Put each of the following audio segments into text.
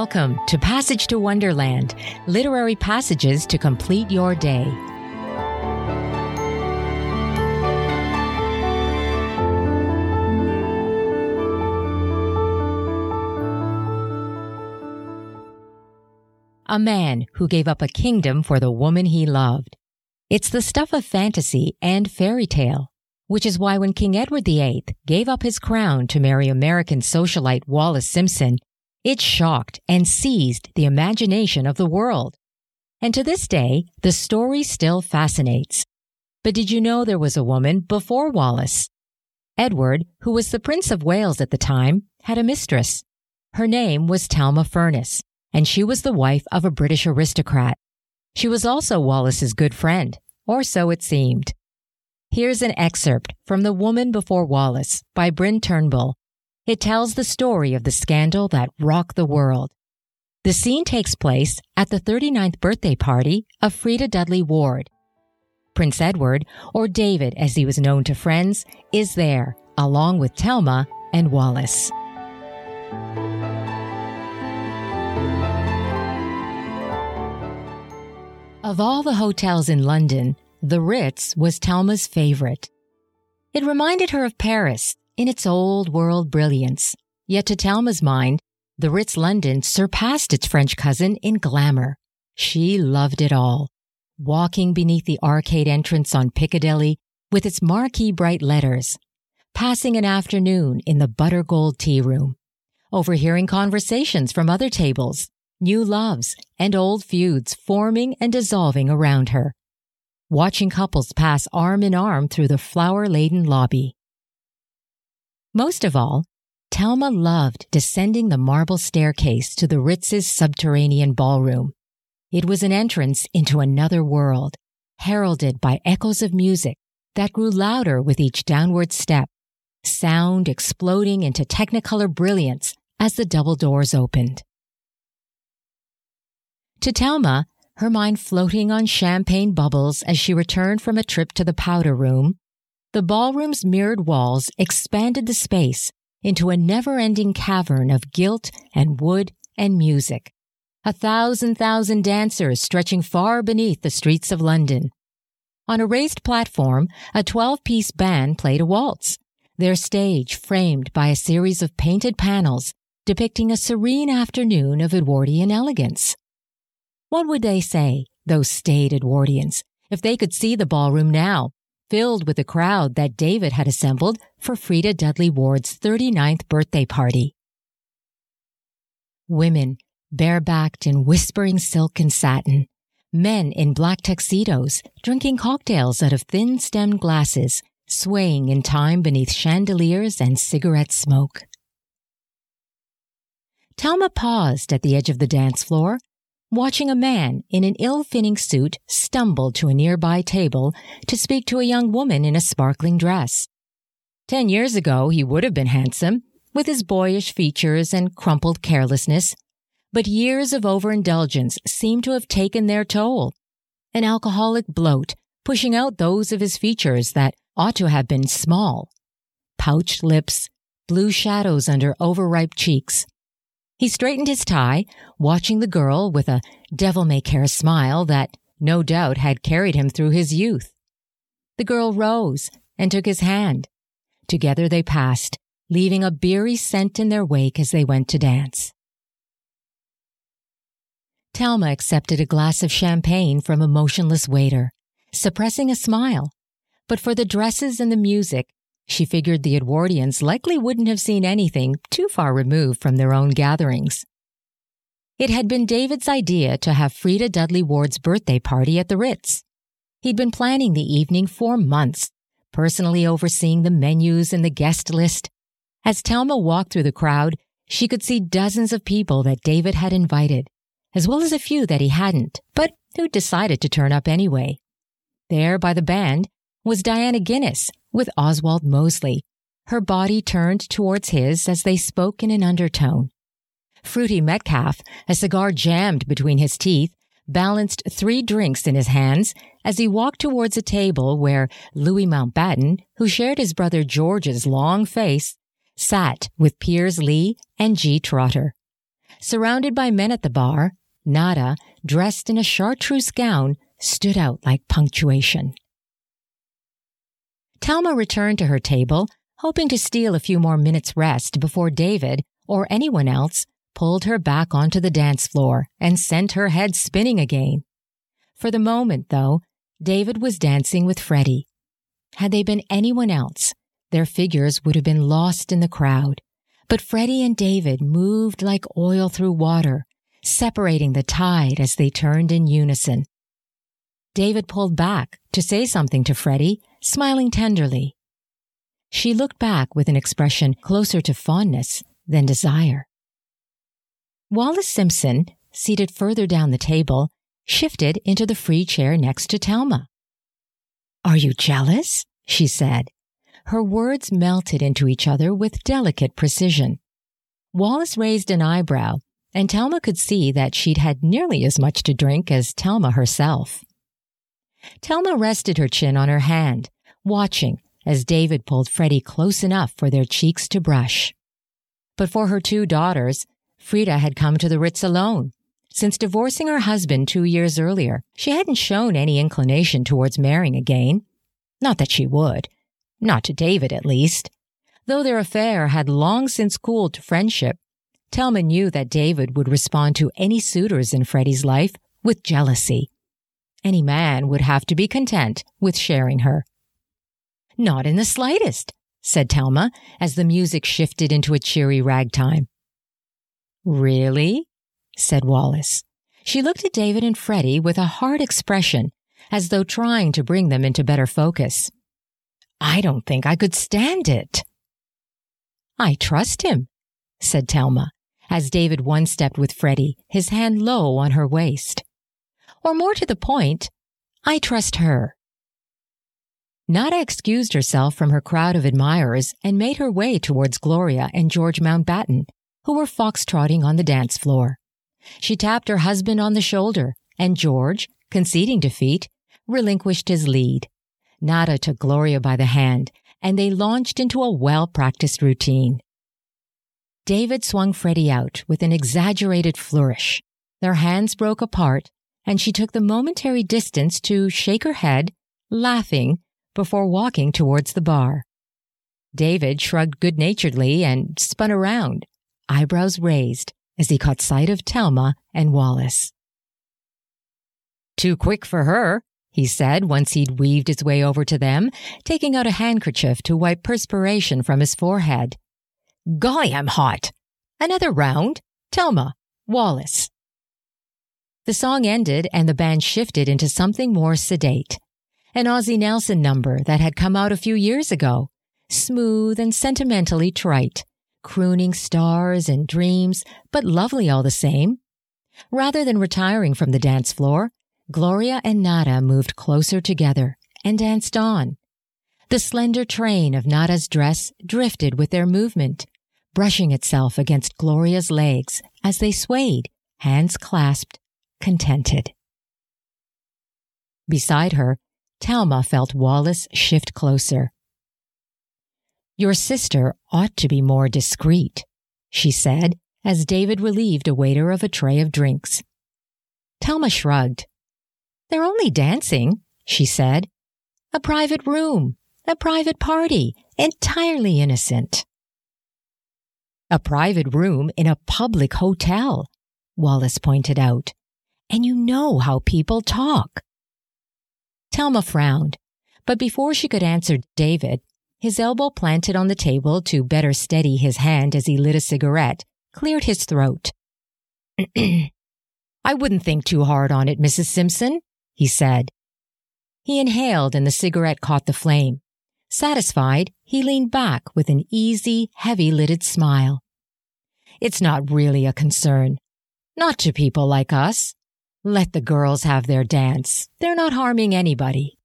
Welcome to Passage to Wonderland, literary passages to complete your day. A man who gave up a kingdom for the woman he loved. It's the stuff of fantasy and fairy tale, which is why when King Edward VIII gave up his crown to marry American socialite Wallis Simpson, it shocked and seized the imagination of the world. And to this day, the story still fascinates. But did you know there was a woman before Wallis? Edward, who was the Prince of Wales at the time, had a mistress. Her name was Thelma Furness, and she was the wife of a British aristocrat. She was also Wallis's good friend, or so it seemed. Here's an excerpt from The Woman Before Wallis by Bryn Turnbull. It tells the story of the scandal that rocked the world. The scene takes place at the 39th birthday party of Freda Dudley Ward. Prince Edward, or David as he was known to friends, is there, along with Thelma and Wallis. Of all the hotels in London, the Ritz was Thelma's favorite. It reminded her of Paris in its old world brilliance. Yet to Thelma's mind, the Ritz London surpassed its French cousin in glamour. She loved it all. Walking beneath the arcade entrance on Piccadilly with its marquee bright letters, passing an afternoon in the butter gold tea room, overhearing conversations from other tables, new loves and old feuds forming and dissolving around her, watching couples pass arm in arm through the flower laden lobby. Most of all, Thelma loved descending the marble staircase to the Ritz's subterranean ballroom. It was an entrance into another world, heralded by echoes of music that grew louder with each downward step, sound exploding into technicolor brilliance as the double doors opened. To Thelma, her mind floating on champagne bubbles as she returned from a trip to the powder room, the ballroom's mirrored walls expanded the space into a never-ending cavern of gilt and wood and music. A thousand thousand dancers stretching far beneath the streets of London. On a raised platform, a 12-piece band played a waltz, their stage framed by a series of painted panels depicting a serene afternoon of Edwardian elegance. What would they say, those staid Edwardians, if they could see the ballroom now, filled with the crowd that David had assembled for Freda Dudley Ward's 39th birthday party? Women, barebacked in whispering silk and satin, men in black tuxedos drinking cocktails out of thin stemmed glasses, swaying in time beneath chandeliers and cigarette smoke. Thelma paused at the edge of the dance floor watching a man in an ill-fitting suit stumble to a nearby table to speak to a young woman in a sparkling dress. Ten years ago, he would have been handsome, with his boyish features and crumpled carelessness, but years of overindulgence seemed to have taken their toll. An alcoholic bloat pushing out those of his features that ought to have been small. Pouched lips, blue shadows under overripe cheeks, he straightened his tie, watching the girl with a devil-may-care smile that no doubt had carried him through his youth. The girl rose and took his hand. Together they passed, leaving a beery scent in their wake as they went to dance. Thelma accepted a glass of champagne from a motionless waiter, suppressing a smile. But for the dresses and the music, she figured the Edwardians likely wouldn't have seen anything too far removed from their own gatherings. It had been David's idea to have Freda Dudley Ward's birthday party at the Ritz. He'd been planning the evening for months, personally overseeing the menus and the guest list. As Thelma walked through the crowd, she could see dozens of people that David had invited, as well as a few that he hadn't, but who decided to turn up anyway. There by the band was Diana Guinness, with Oswald Mosley, her body turned towards his as they spoke in an undertone. Fruity Metcalfe, a cigar jammed between his teeth, balanced three drinks in his hands as he walked towards a table where Louis Mountbatten, who shared his brother George's long face, sat with Piers Legh and G. Trotter. Surrounded by men at the bar, Nada, dressed in a chartreuse gown, stood out like punctuation. Thelma returned to her table, hoping to steal a few more minutes' rest before David, or anyone else, pulled her back onto the dance floor and sent her head spinning again. For the moment, though, David was dancing with Freddie. Had they been anyone else, their figures would have been lost in the crowd. But Freddie and David moved like oil through water, separating the tide as they turned in unison. David pulled back to say something to Freddie, smiling tenderly. She looked back with an expression closer to fondness than desire. Wallis Simpson, seated further down the table, shifted into the free chair next to Thelma. Are you jealous? she said. Her words melted into each other with delicate precision. Wallis raised an eyebrow, and Thelma could see that she'd had nearly as much to drink as Thelma herself. Thelma rested her chin on her hand, watching as David pulled Freddie close enough for their cheeks to brush. But for her two daughters, Freda had come to the Ritz alone. Since divorcing her husband two years earlier, she hadn't shown any inclination towards marrying again. Not that she would. Not to David, at least. Though their affair had long since cooled to friendship, Thelma knew that David would respond to any suitors in Freddie's life with jealousy. Any man would have to be content with sharing her. Not in the slightest, said Thelma as the music shifted into a cheery ragtime. Really? said Wallis. She looked at David and Freddie with a hard expression, as though trying to bring them into better focus. I don't think I could stand it. I trust him, said Thelma, as David one stepped with Freddie, his hand low on her waist. Or more to the point, I trust her. Nada excused herself from her crowd of admirers and made her way towards Gloria and George Mountbatten, who were foxtrotting on the dance floor. She tapped her husband on the shoulder, and George, conceding defeat, relinquished his lead. Nada took Gloria by the hand, and they launched into a well-practiced routine. David swung Freddie out with an exaggerated flourish. Their hands broke apart, and she took the momentary distance to shake her head, laughing, before walking towards the bar. David shrugged good naturedly and spun around, eyebrows raised, as he caught sight of Thelma and Wallis. Too quick for her, he said once he'd weaved his way over to them, taking out a handkerchief to wipe perspiration from his forehead. Golly, I'm hot. Another round. Thelma, Wallis. The song ended and the band shifted into something more sedate. An Ozzie Nelson number that had come out a few years ago. Smooth and sentimentally trite. Crooning stars and dreams, but lovely all the same. Rather than retiring from the dance floor, Gloria and Nada moved closer together and danced on. The slender train of Nada's dress drifted with their movement, brushing itself against Gloria's legs as they swayed, hands clasped, contented. Beside her, Thelma felt Wallis shift closer. Your sister ought to be more discreet, she said as David relieved a waiter of a tray of drinks. Thelma shrugged. They're only dancing, she said. A private room, a private party, entirely innocent. A private room in a public hotel, Wallis pointed out and you know how people talk. Thelma frowned, but before she could answer David, his elbow planted on the table to better steady his hand as he lit a cigarette, cleared his throat. I wouldn't think too hard on it, Mrs. Simpson, he said. He inhaled and the cigarette caught the flame. Satisfied, he leaned back with an easy, heavy-lidded smile. It's not really a concern. Not to people like us. Let the girls have their dance. They're not harming anybody.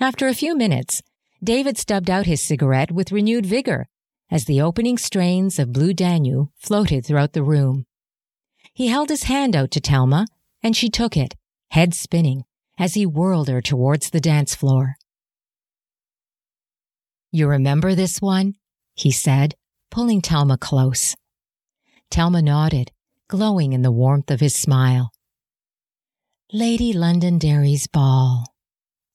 After a few minutes, David stubbed out his cigarette with renewed vigor as the opening strains of Blue Danube floated throughout the room. He held his hand out to Thelma, and she took it, head spinning, as he whirled her towards the dance floor. You remember this one? he said, pulling Thelma close. Thelma nodded, glowing in the warmth of his smile. Lady Londonderry's ball.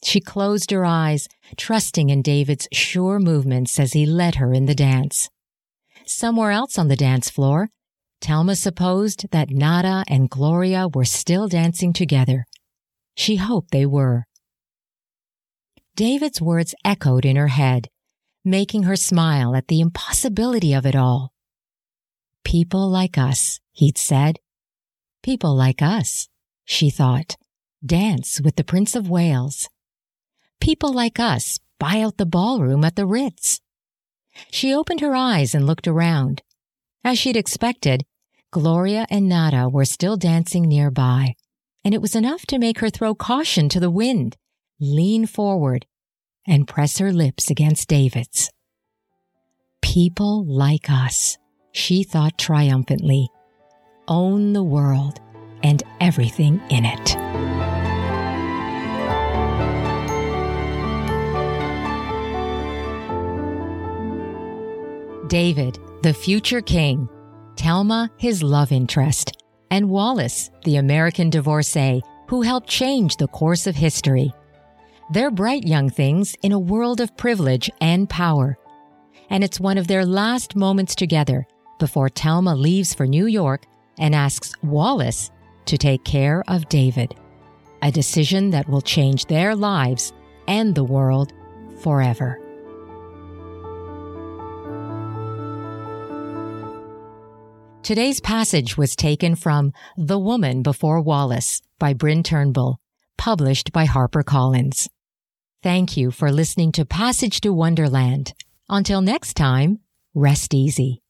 She closed her eyes, trusting in David's sure movements as he led her in the dance. Somewhere else on the dance floor, Thelma supposed that Nada and Gloria were still dancing together. She hoped they were. David's words echoed in her head, making her smile at the impossibility of it all. People like us, he'd said. People like us, she thought, dance with the Prince of Wales. People like us buy out the ballroom at the Ritz. She opened her eyes and looked around. As she'd expected, Gloria and Nada were still dancing nearby, and it was enough to make her throw caution to the wind, lean forward, and press her lips against David's. People like us, she thought triumphantly, own the world and everything in it. David, the future king, Thelma, his love interest, and Wallis, the American divorcee who helped change the course of history. They're bright young things in a world of privilege and power. And it's one of their last moments together before Thelma leaves for New York and asks Wallis to take care of David. A decision that will change their lives and the world forever. Today's passage was taken from The Woman Before Wallis by Bryn Turnbull, published by HarperCollins. Thank you for listening to Passage to Wonderland. Until next time, rest easy.